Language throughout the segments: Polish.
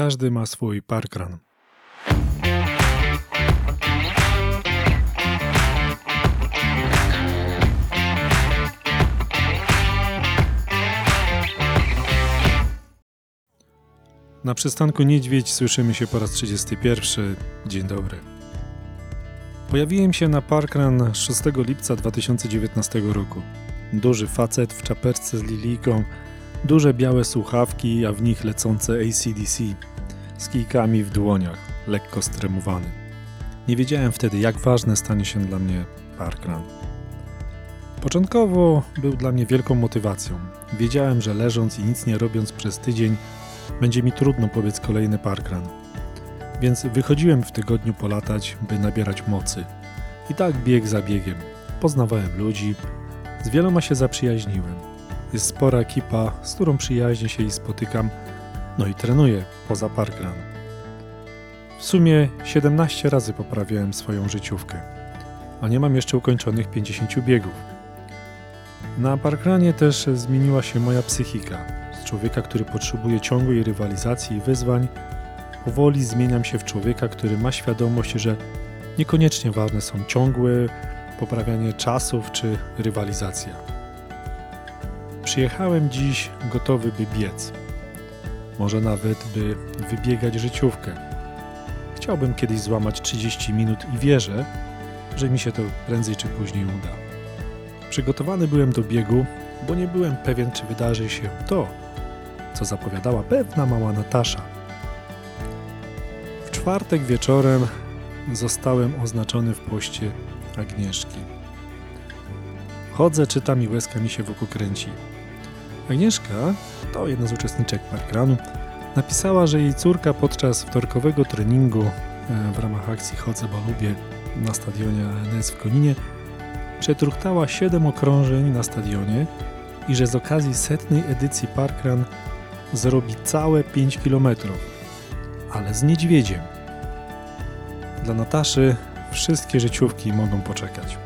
Każdy ma swój parkrun. Na przystanku Niedźwiedź słyszymy się po raz 31. Dzień dobry. Pojawiłem się na parkrun 6 lipca 2019 roku. Duży facet w czapeczce z lilijką, duże białe słuchawki, a w nich lecące ACDC, z kijkami w dłoniach, lekko stremowany. Nie wiedziałem wtedy, jak ważne stanie się dla mnie parkrun. Początkowo był dla mnie wielką motywacją. Wiedziałem, że leżąc i nic nie robiąc przez tydzień, będzie mi trudno pobiec kolejny parkrun. Więc wychodziłem w tygodniu polatać, by nabierać mocy. I tak bieg za biegiem. Poznawałem ludzi, z wieloma się zaprzyjaźniłem. Jest spora ekipa, z którą przyjaźnie się i spotykam, no i trenuję poza parkrun. W sumie 17 razy poprawiałem swoją życiówkę, a nie mam jeszcze ukończonych 50 biegów. Na parkrunie też zmieniła się moja psychika. Z człowieka, który potrzebuje ciągłej rywalizacji i wyzwań, powoli zmieniam się w człowieka, który ma świadomość, że niekoniecznie ważne są ciągłe poprawianie czasów czy rywalizacja. Przyjechałem dziś gotowy, by biec. Może nawet, by wybiegać życiówkę. Chciałbym kiedyś złamać 30 minut i wierzę, że mi się to prędzej czy później uda. Przygotowany byłem do biegu, bo nie byłem pewien, czy wydarzy się to, co zapowiadała pewna mała Natasza. W czwartek wieczorem zostałem oznaczony w poście Agnieszki. Chodzę, czytam i łezka mi się wokół kręci. Agnieszka, to jedna z uczestniczek parkranu, napisała, że jej córka podczas wtorkowego treningu e, w ramach akcji Chodzę, bo lubię na stadionie ANS w Koninie przetruchtała 7 okrążeń na stadionie i że z okazji setnej edycji Parkrun zrobi całe 5 km, ale z niedźwiedziem. Dla Nataszy wszystkie życiówki mogą poczekać.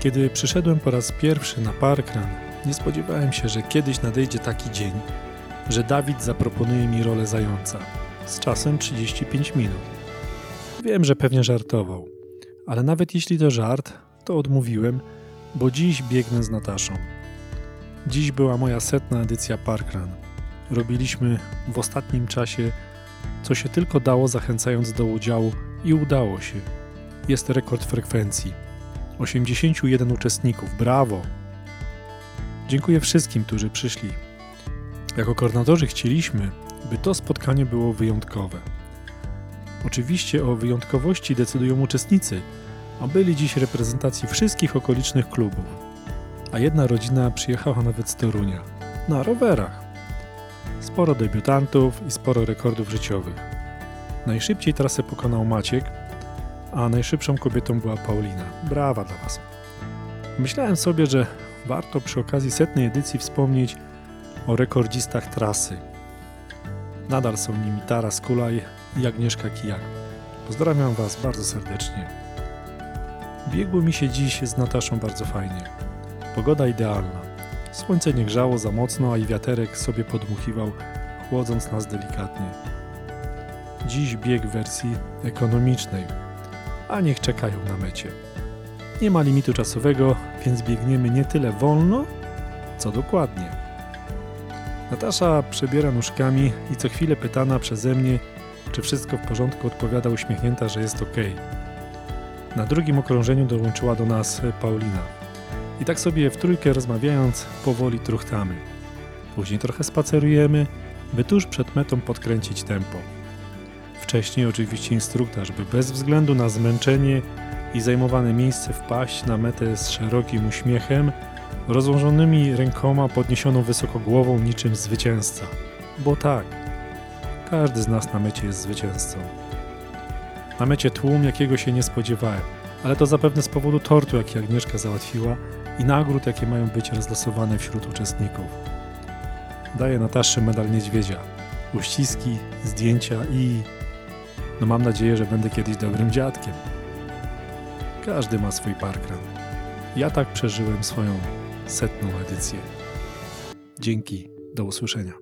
Kiedy przyszedłem po raz pierwszy na Parkrun, nie spodziewałem się, że kiedyś nadejdzie taki dzień, że Dawid zaproponuje mi rolę zająca z czasem 35 minut. Wiem, że pewnie żartował, ale nawet jeśli to żart, to odmówiłem, bo dziś biegnę z Nataszą. Dziś była moja setna edycja Parkrun. Robiliśmy w ostatnim czasie, co się tylko dało, zachęcając do udziału, i udało się. Jest rekord frekwencji. 81 uczestników. Brawo! Dziękuję wszystkim, którzy przyszli. Jako koordynatorzy chcieliśmy, by to spotkanie było wyjątkowe. Oczywiście o wyjątkowości decydują uczestnicy, a byli dziś reprezentacji wszystkich okolicznych klubów. A jedna rodzina przyjechała nawet z Torunia na rowerach. Sporo debiutantów i sporo rekordów życiowych. Najszybciej trasę pokonał Maciek, a najszybszą kobietą była Paulina. Brawa dla Was. Myślałem sobie, że warto przy okazji setnej edycji wspomnieć o rekordzistach trasy. Nadal są nimi Taras Kulaj i Agnieszka Kijak. Pozdrawiam Was bardzo serdecznie. Biegło mi się dziś z Nataszą bardzo fajnie. Pogoda idealna. Słońce nie grzało za mocno, a i wiaterek sobie podmuchiwał, chłodząc nas delikatnie. Dziś bieg w wersji ekonomicznej, a niech czekają na mecie. Nie ma limitu czasowego, więc biegniemy nie tyle wolno, co dokładnie. Natasza przebiera nóżkami i co chwilę pytana przeze mnie, czy wszystko w porządku, odpowiada uśmiechnięta, że jest ok. Na drugim okrążeniu dołączyła do nas Paulina. I tak sobie w trójkę rozmawiając, powoli truchtamy. Później trochę spacerujemy, by tuż przed metą podkręcić tempo. Wcześniej oczywiście instruktaż, by bez względu na zmęczenie i zajmowane miejsce wpaść na metę z szerokim uśmiechem, rozłożonymi rękoma podniesioną wysoko głową niczym zwycięzca. Bo tak, każdy z nas na mecie jest zwycięzcą. Na mecie tłum, jakiego się nie spodziewałem, ale to zapewne z powodu tortu, jaki Agnieszka załatwiła i nagród, jakie mają być rozlosowane wśród uczestników. Daję Nataszy medal niedźwiedzia, uściski, zdjęcia i... No mam nadzieję, że będę kiedyś dobrym dziadkiem. Każdy ma swój parkrun. Ja tak przeżyłem swoją setną edycję. Dzięki, do usłyszenia.